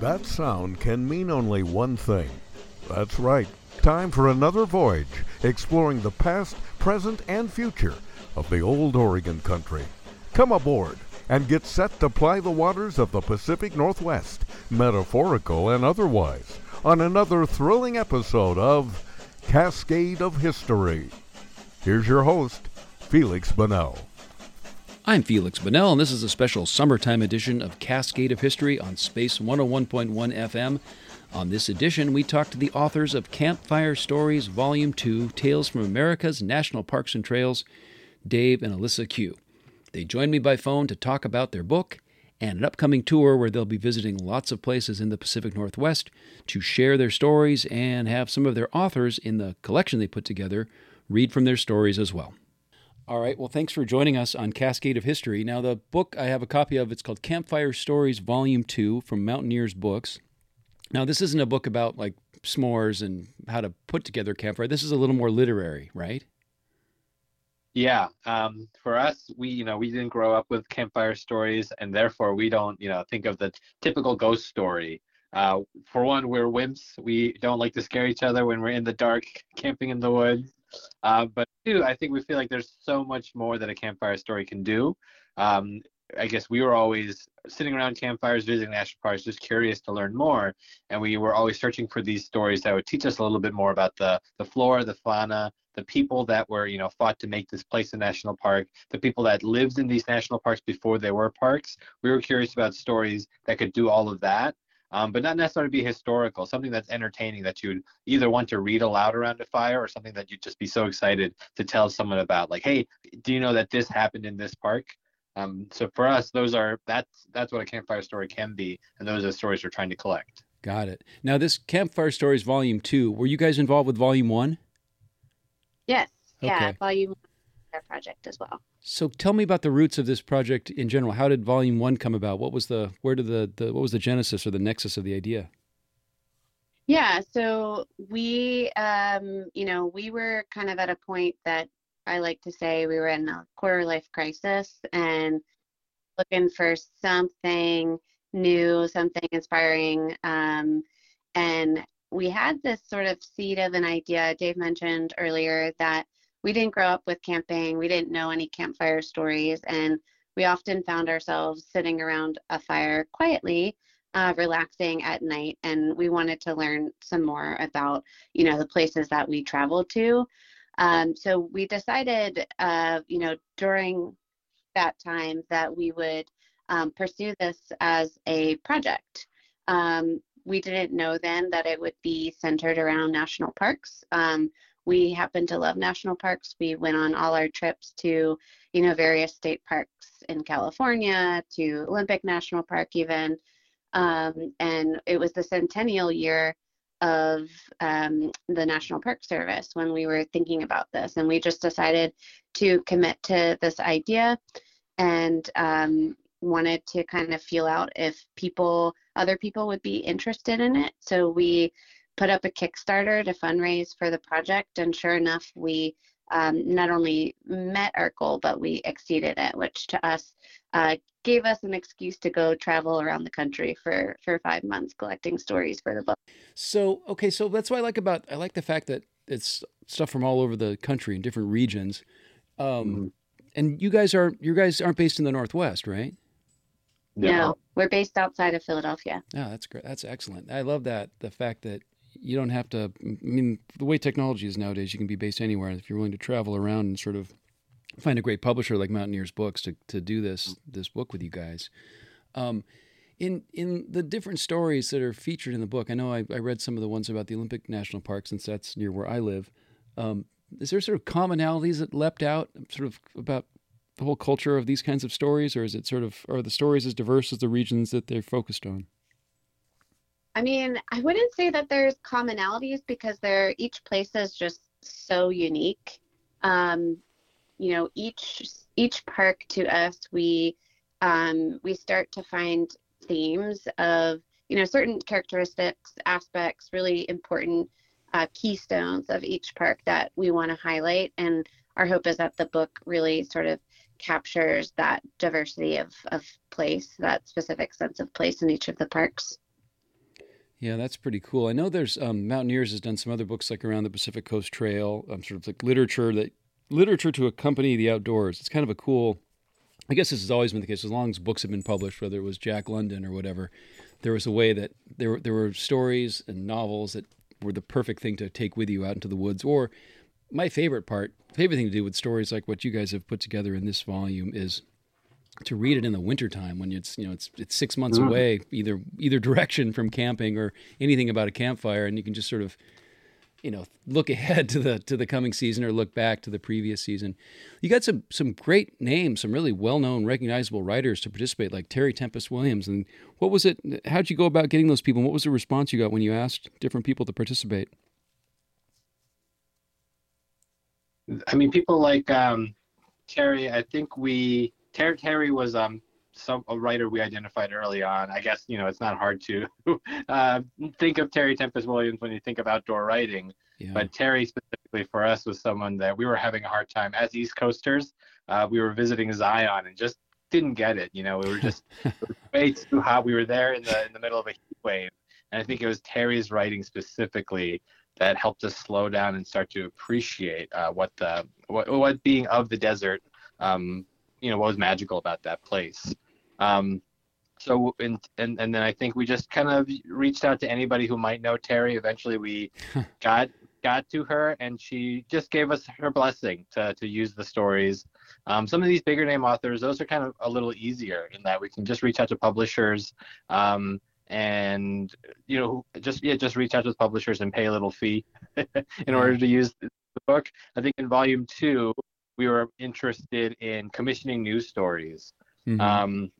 That sound can mean only one thing. That's right. Time for another voyage exploring the past, present, and future of the old Oregon country. Come aboard and get set to ply the waters of the Pacific Northwest, metaphorical and otherwise, on another thrilling episode of Cascade of History. Here's your host, Feliks Banel. I'm Feliks Banel, and this is a special summertime edition of Cascade of History on Space 101.1 FM. On this edition, we talk to the authors of Campfire Stories Volume 2 Tales from America's National Parks and Trails, Dave and Ilyssa Kyu. They joined me by phone to talk about their book and an upcoming tour where they'll be visiting lots of places in the Pacific Northwest to share their stories and have some of their authors in the collection they put together read from their stories as well. All right. Well, thanks for joining us on Cascade of History. Now, the book I have a copy of, it's called Campfire Stories Volume 2 from Mountaineers Books. Now, this isn't a book about like s'mores and how to put together a campfire. This is a little more literary, right? Yeah. Um, for us, we, you know, we didn't grow up with campfire stories and therefore we don't, you know, think of the typical ghost story. Uh, for one, we're wimps. We don't like to scare each other when we're in the dark camping in the woods. Uh, but two, I think we feel like there's so much more that a campfire story can do. Um, I guess we were always sitting around campfires, visiting national parks, just curious to learn more, and we were always searching for these stories that would teach us a little bit more about the the flora, the fauna, the people that were you know fought to make this place a national park, the people that lived in these national parks before they were parks. We were curious about stories that could do all of that, um, but not necessarily be historical, something that's entertaining that you'd either want to read aloud around a fire or something that you'd just be so excited to tell someone about. Like, hey, do you know that this happened in this park? Um, so for us, those are that's that's what a campfire story can be, and those are the stories we're trying to collect. Got it. Now, this Campfire Stories Volume Two, were you guys involved with Volume One? Yes. Yeah, volume one project as well. So tell me about the roots of this project in general. How did Volume One come about? What was the where did the, the what was the genesis or the nexus of the idea? Yeah, so we, um, you know, we were kind of at a point that I like to say we were in a quarter life crisis and looking for something new, something inspiring. Um, and we had this sort of seed of an idea. Dave mentioned earlier that we didn't grow up with camping, we didn't know any campfire stories, and we often found ourselves sitting around a fire quietly uh, relaxing at night. And we wanted to learn some more about you know the places that we traveled to. Um, so we decided uh, you know during that time that we would um, pursue this as a project. Um, we didn't know then that it would be centered around national parks. Um, we happen to love national parks. We went on all our trips to you know various state parks in california to olympic national park even. Um, and it was the centennial year of um, the National Park Service when we were thinking about this, and we just decided to commit to this idea and um, wanted to kind of feel out if people, other people, would be interested in it. So we put up a Kickstarter to fundraise for the project, and sure enough, we um, not only met our goal, but we exceeded it, which to us uh, gave us an excuse to go travel around the country for for five months collecting stories for the book. So okay, so that's what I like about I like the fact that it's stuff from all over the country in different regions. Um, Mhm. And you guys are you guys aren't based in the Northwest, right? No, we're based outside of Philadelphia. Yeah, that's great. That's excellent. I love that the fact that you don't have to. I mean, the way technology is nowadays, you can be based anywhere. If you're willing to travel around and sort of find a great publisher like Mountaineers Books to to do this this book with you guys. Um, in in the different stories that are featured in the book, I know I, I read some of the ones about the Olympic National Park since that's near where I live. Um, is there sort of commonalities that leapt out, sort of about the whole culture of these kinds of stories, or is it sort of are the stories as diverse as the regions that they're focused on? I mean, I wouldn't say that there's commonalities because they're each place is just so unique. Um, you know, each each park to us, we um, we start to find themes of you know certain characteristics, aspects, really important uh, keystones of each park that we want to highlight. And our hope is that the book really sort of captures that diversity of, of place, that specific sense of place in each of the parks. Yeah, that's pretty cool. I know there's um, Mountaineers has done some other books like around the Pacific Coast Trail, um, sort of like literature that literature to accompany the outdoors. It's kind of a cool. I guess this has always been the case as long as books have been published, whether it was Jack London or whatever. There was a way that there there were stories and novels that were the perfect thing to take with you out into the woods. Or my favorite part, favorite thing to do with stories like what you guys have put together in this volume is to read it in the wintertime when it's you know it's it's six months mm. away either either direction from camping or anything about a campfire and you can just sort of you know look ahead to the to the coming season or look back to the previous season. You got some some great names some really well-known recognizable writers to participate like terry tempest williams. And what was it how'd you go about getting those people and what was the response you got when you asked different people to participate? I mean people like um, terry i think we terry, terry was um some a writer we identified early on. I guess you know it's not hard to uh, think of Terry Tempest Williams when you think of outdoor writing. Yeah. But Terry specifically for us was someone that we were having a hard time as East Coasters. Uh, we were visiting Zion and just didn't get it. You know, we were just way too hot. We were there in the in the middle of a heat wave, and I think it was Terry's writing specifically that helped us slow down and start to appreciate uh, what the what, what being of the desert um, you know what was magical about that place. Um, so and, and and then I think we just kind of reached out to anybody who might know Terry. Eventually, we got got to her, and she just gave us her blessing to to use the stories. Um, some of these bigger name authors, those are kind of a little easier in that we can just reach out to publishers. Um, and you know just yeah just reach out to publishers and pay a little fee in order to use the book i think in volume two we were interested in commissioning news stories. Mm-hmm. Um,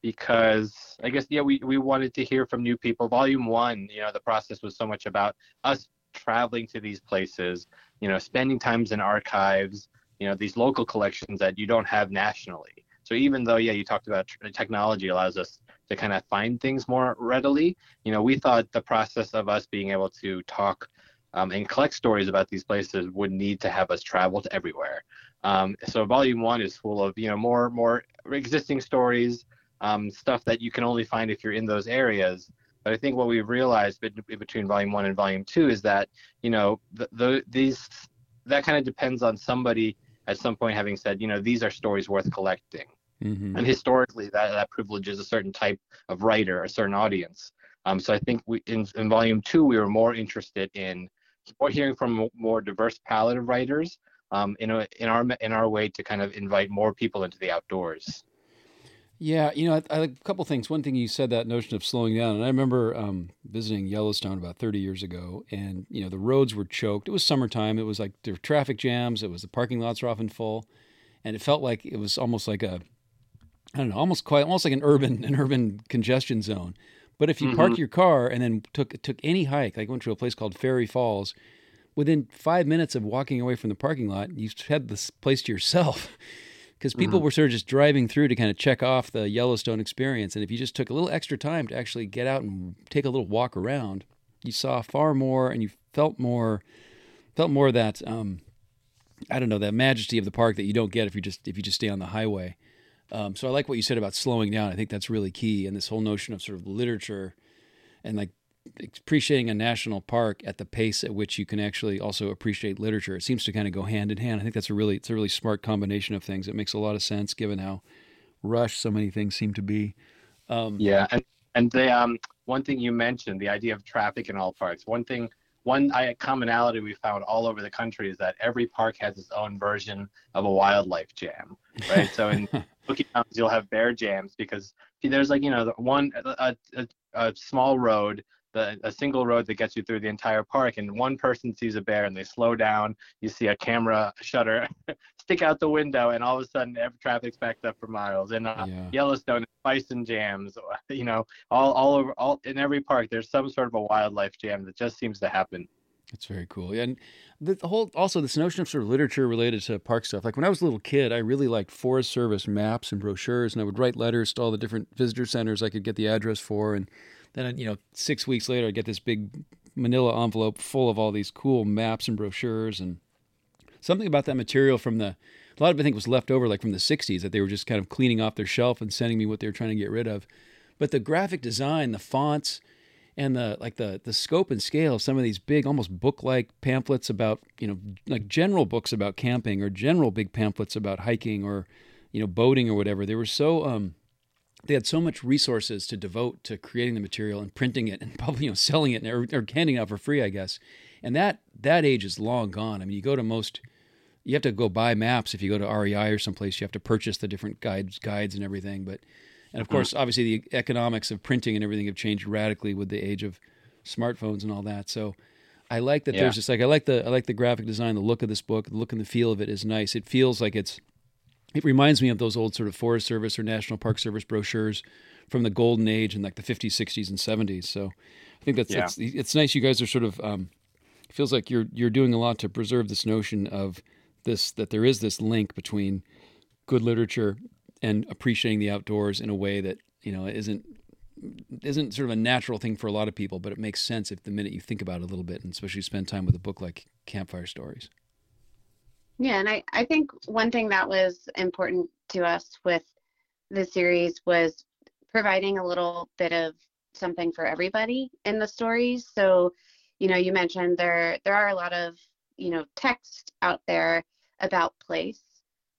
because I guess yeah, we, we wanted to hear from new people. Volume one, you know, the process was so much about us traveling to these places, you know, spending times in archives, you know, these local collections that you don't have nationally. So even though yeah, you talked about technology allows us to kind of find things more readily, you know, we thought the process of us being able to talk um, and collect stories about these places would need to have us travel to everywhere. Um, so volume one is full of you know more more existing stories, um, stuff that you can only find if you're in those areas. But I think what we've realized between volume one and volume two is that you know the, the these that kind of depends on somebody at some point having said you know these are stories worth collecting. Mm-hmm. And historically, that, that privileges a certain type of writer, a certain audience. Um, so I think we, in, in volume two, we were more interested in more hearing from a more diverse palette of writers um, in a, in our in our way to kind of invite more people into the outdoors. Yeah, you know, I, I, a couple things. One thing you said that notion of slowing down, and I remember um, visiting Yellowstone about 30 years ago, and you know the roads were choked. It was summertime. It was like there were traffic jams. It was the parking lots were often full, and it felt like it was almost like a, I don't know, almost quite almost like an urban an urban congestion zone. But if you mm-hmm. parked your car and then took took any hike, like went to a place called Fairy Falls, within five minutes of walking away from the parking lot, you had this place to yourself. Because people mm-hmm. were sort of just driving through to kind of check off the Yellowstone experience. And if you just took a little extra time to actually get out and take a little walk around, you saw far more and you felt more, felt more of that, um, I don't know, that majesty of the park that you don't get if you just if you just stay on the highway. Um, so I like what you said about slowing down. I think that's really key. And this whole notion of sort of literature and like appreciating a national park at the pace at which you can actually also appreciate literature. It seems to kind of go hand in hand. I think that's a really it's a really smart combination of things. It makes a lot of sense given how rushed so many things seem to be. Um, yeah, and and the um, one thing you mentioned, the idea of traffic in all parks. One thing, one commonality we found all over the country is that every park has its own version of a wildlife jam, right? so in Smoky Mountains, you'll have bear jams because there's like you know one a, a, a small road the, a single road that gets you through the entire park and one person sees a bear and they slow down you see a camera shutter stick out the window and all of a sudden traffic's backed up for miles in uh, yeah. yellowstone bison jams you know all, all over all in every park there's some sort of a wildlife jam that just seems to happen it's very cool. Yeah, And the, the, whole also this notion of sort of literature related to park stuff. Like when I was a little kid, I really liked Forest Service maps and brochures, and I would write letters to all the different visitor centers I could get the address for, and then you know six weeks later i get this big manila envelope full of all these cool maps and brochures and something about that material from the a lot of it i think was left over like from the 60s that they were just kind of cleaning off their shelf and sending me what they were trying to get rid of. But the graphic design the fonts and the like the the scope and scale of some of these big almost book like pamphlets about you know like general books about camping or general big pamphlets about hiking or you know boating or whatever they were so um they had so much resources to devote to creating the material and printing it and probably you know selling it or, or handing it out for free i guess and that that age is long gone i mean you go to most you have to go buy maps if you go to rei or someplace you have to purchase the different guides guides and everything but and of mm-hmm. course, obviously, the economics of printing and everything have changed radically with the age of smartphones and all that. So, I like that yeah. there's just like I like the I like the graphic design, the look of this book, the look and the feel of it is nice. It feels like it's it reminds me of those old sort of Forest Service or National Park Service brochures from the golden age in like the 50s, 60s, and 70s. So I think that's, yeah. that's it's nice. You guys are sort of um, feels like you're you're doing a lot to preserve this notion of this that there is this link between good literature and appreciating the outdoors in a way that you know isn't isn't sort of a natural thing for a lot of people, but it makes sense if the minute you think about it a little bit, and especially spend time with a book like Campfire Stories. Yeah, and I, I think one thing that was important to us with the series was providing a little bit of something for everybody in the stories. So, you know, you mentioned there there are a lot of, you know, text out there about place.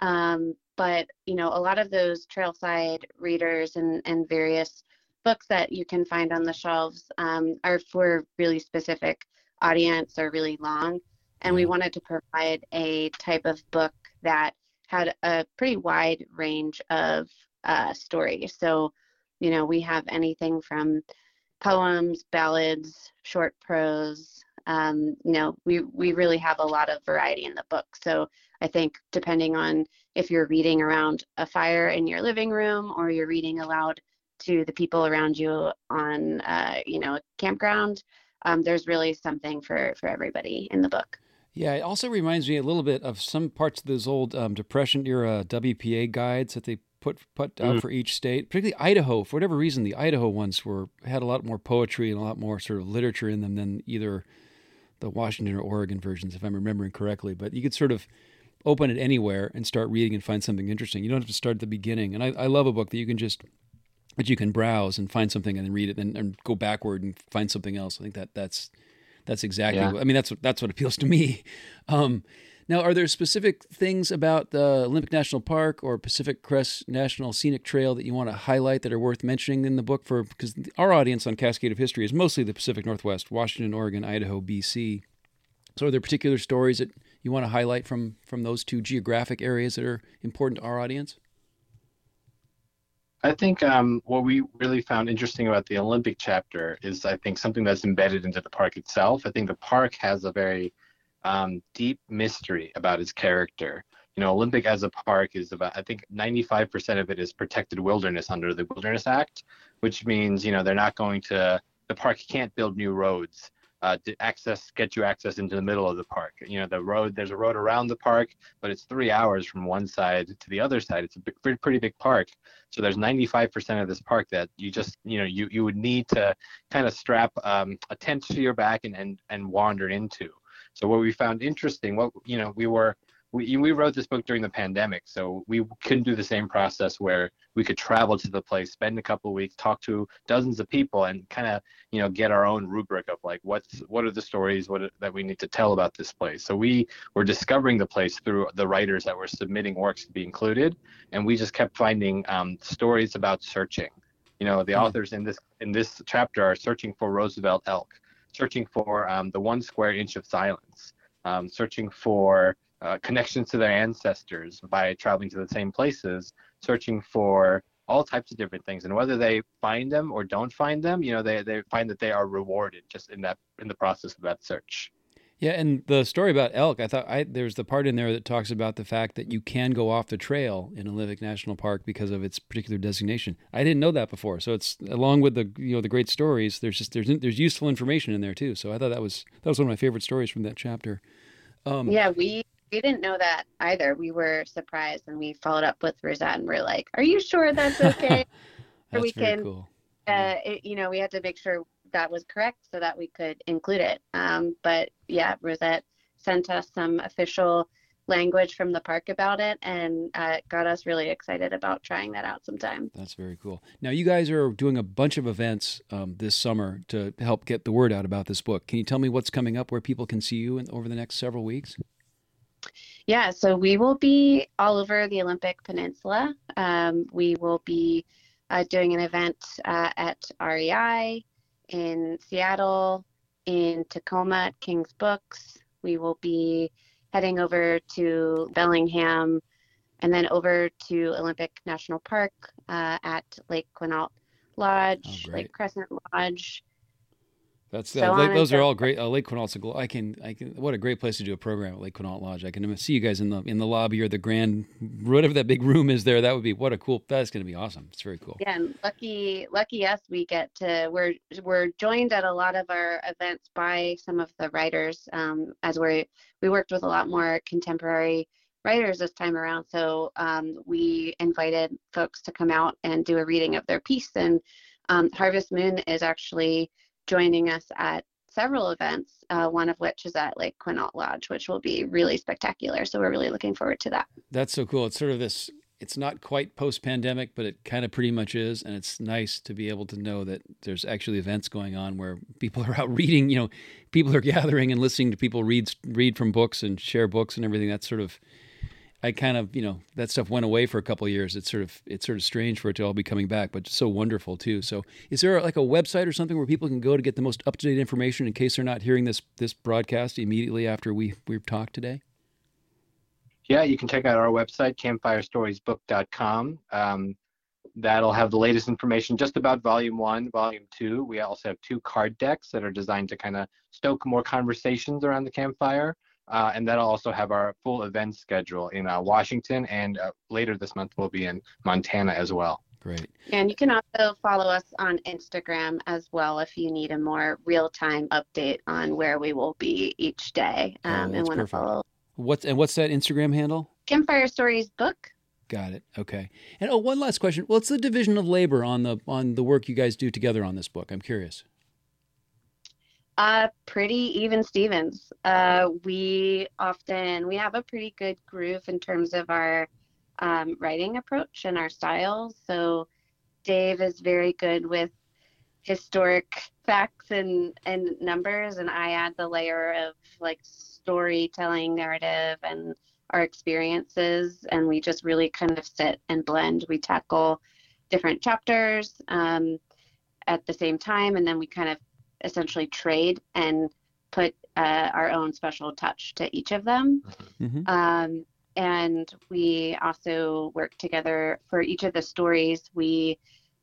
Um, but you know a lot of those trailside readers and, and various books that you can find on the shelves um, are for really specific audience or really long and we wanted to provide a type of book that had a pretty wide range of uh, stories. So you know we have anything from poems ballads short prose um, you know we we really have a lot of variety in the book. So i think depending on if you're reading around a fire in your living room or you're reading aloud to the people around you on uh, you know a campground um, there's really something for for everybody in the book yeah it also reminds me a little bit of some parts of those old um, depression era wpa guides that they put put out mm. for each state particularly idaho for whatever reason the idaho ones were had a lot more poetry and a lot more sort of literature in them than either the washington or oregon versions if i'm remembering correctly but you could sort of open it anywhere and start reading and find something interesting. You don't have to start at the beginning. And I, I love a book that you can just that you can browse and find something and then read it and, and go backward and find something else. I think that that's that's exactly. Yeah. What, I mean, that's that's what appeals to me. Um, now, are there specific things about the Olympic National Park or Pacific Crest National Scenic Trail that you want to highlight that are worth mentioning in the book? For because our audience on Cascade of History is mostly the Pacific Northwest, Washington, Oregon, Idaho, BC. So, are there particular stories that you want to highlight from from those two geographic areas that are important to our audience? I think um, what we really found interesting about the Olympic chapter is, I think, something that's embedded into the park itself. I think the park has a very um, deep mystery about its character. You know, Olympic as a park is about, I think, 95% of it is protected wilderness under the Wilderness Act, which means, you know, they're not going to, the park can't build new roads uh, to access get you access into the middle of the park. You know, the road there's a road around the park, but it's three hours from one side to the other side. It's a big, pretty, pretty big park. So there's 95% of this park that you just you know you you would need to kind of strap um, a tent to your back and and and wander into. So what we found interesting, what you know, we were we, we wrote this book during the pandemic, so we couldn't do the same process where we could travel to the place, spend a couple of weeks, talk to dozens of people, and kind of you know get our own rubric of like what's what are the stories what that we need to tell about this place. So we were discovering the place through the writers that were submitting works to be included, and we just kept finding um, stories about searching. You know, the mm-hmm. authors in this in this chapter are searching for Roosevelt elk, searching for um, the one square inch of silence, um, searching for uh, connections to their ancestors by traveling to the same places, searching for all types of different things. And whether they find them or don't find them, you know, they, they find that they are rewarded just in that in the process of that search. Yeah, and the story about elk, I thought I, there's the part in there that talks about the fact that you can go off the trail in Olympic National Park because of its particular designation. I didn't know that before, so it's along with the you know the great stories. There's just there's there's useful information in there too. So I thought that was that was one of my favorite stories from that chapter. Um, yeah, we we didn't know that either. We were surprised and we followed up with Rosette and we're like, "Are you sure that's okay?" that's we very can, cool. Uh, it, you know, we had to make sure that was correct so that we could include it. Um, but yeah, Rosette sent us some official language from the park about it and uh, got us really excited about trying that out sometime. That's very cool. Now, you guys are doing a bunch of events um, this summer to help get the word out about this book. Can you tell me what's coming up where people can see you in, over the next several weeks? Yeah, so we will be all over the Olympic Peninsula. Um, we will be uh, doing an event uh, at REI in Seattle, in Tacoma at King's Books. We will be heading over to Bellingham and then over to Olympic National Park uh, at Lake Quinault Lodge, Oh, Lake. Crescent Lodge. That's So uh, those are all great. Uh, Lake Quinault's a I can I can what a great place to do a program at Lake Quinault Lodge. I can see you guys in the in the lobby or the grand whatever that big room is there. That would be what a cool. That's going to be awesome. It's very cool. Yeah, and lucky lucky us, we get to we're we're joined at a lot of our events by some of the writers. Um, as we we worked with a lot more contemporary writers this time around, so um, we invited folks to come out and do a reading of their piece. And um, Harvest Moon is actually joining us at several events, uh, one of which is at Lake Quinault Lodge, which will be really spectacular. So we're really looking forward to that. That's so cool. It's sort of this. It's not quite post pandemic, but it kind of pretty much is, and it's nice to be able to know that there's actually events going on where people are out reading. You know, people are gathering and listening to people read read from books and share books and everything. That's sort of. I kind of, you know, that stuff went away for a couple years. It's sort of, it's sort of strange for it to all be coming back, but so wonderful too. So, is there like a website or something where people can go to get the most up to date information in case they're not hearing this this broadcast immediately after we we've talked today? Yeah, you can check out our website, campfirestoriesbook.com. Um, that'll have the latest information just about Volume 1, Volume 2. We also have two card decks that are designed to kind of stoke more conversations around the campfire. Uh, and that'll also have our full event schedule in uh, Washington, and uh, later this month we'll be in Montana as well. Great. And you can also follow us on Instagram as well if you need a more real time update on where we will be each day. Oh, Um, that's and want to follow What's and what's that Instagram handle? Campfire Stories book. Got it. Okay. And oh, one last question. What's the division of labor on the on the work you guys do together on this book? I'm curious. Uh, pretty even Stevens. Uh, we often we have a pretty good groove in terms of our um, writing approach and our styles. So Dave is very good with historic facts and and numbers, and I add the layer of like storytelling, narrative, and our experiences, and we just really kind of sit and blend. We tackle different chapters um, at the same time, and then we kind of essentially trade and put uh, our own special touch to each of them. Mm-hmm. Um, and we also work together for each of the stories. We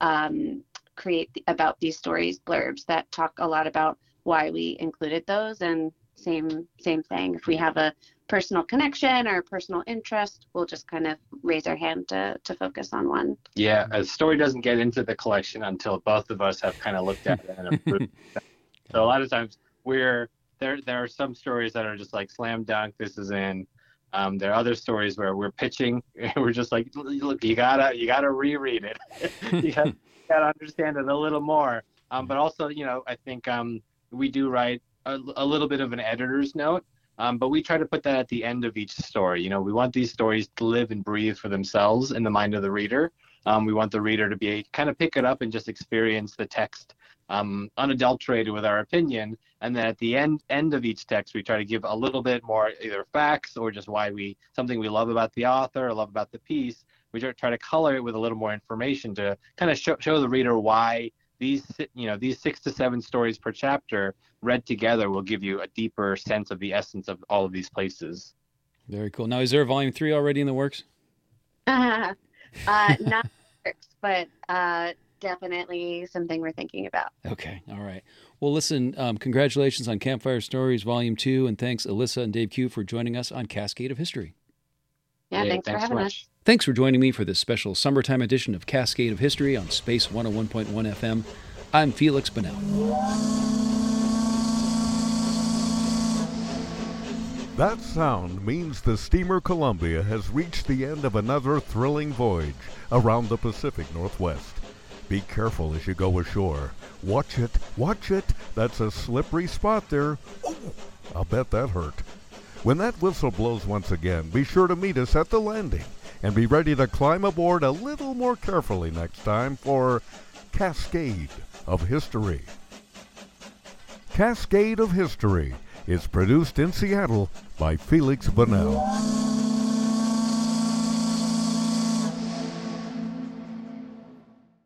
um, create the, about these stories blurbs that talk a lot about why we included those. And same same thing. If we have a personal connection or personal interest, we'll just kind of raise our hand to to focus on one. Yeah, a story doesn't get into the collection until both of us have kind of looked at it and approved. so a lot of times we're there. There are some stories that are just like slam dunk. This is in. Um, there are other stories where we're pitching. And we're just like, look, you gotta, you gotta reread it. you, gotta, you gotta understand it a little more. Um, but also, you know, I think um, we do write a, a little bit of an editor's note. Um, but we try to put that at the end of each story. You know, we want these stories to live and breathe for themselves in the mind of the reader. Um, we want the reader to be kind of pick it up and just experience the text um, unadulterated with our opinion. And then at the end end of each text, we try to give a little bit more either facts or just why we something we love about the author or love about the piece. We try to color it with a little more information to kind of show, show the reader why these you know these six to seven stories per chapter read together will give you a deeper sense of the essence of all of these places. Very cool. Now, is there a volume three already in the works? uh, not works, but uh, definitely something we're thinking about. Okay. All right. Well, listen. Um, congratulations on Campfire Stories Volume Two, and thanks Ilyssa and Dave Kyu for joining us on Cascade of History. Yeah, Yeah, thanks, for thanks so having much. us. Thanks for joining me for this special summertime edition of Cascade of History on Space 101.1 FM. I'm Feliks Banel. That sound means the steamer Columbia has reached the end of another thrilling voyage around the Pacific Northwest. Be careful as you go ashore. Watch it, watch it. That's a slippery spot there. Oh, I'll bet that hurt. When that whistle blows once again, be sure to meet us at the landing and be ready to climb aboard a little more carefully next time for Cascade of History. Cascade of History is produced in Seattle by Feliks Banel.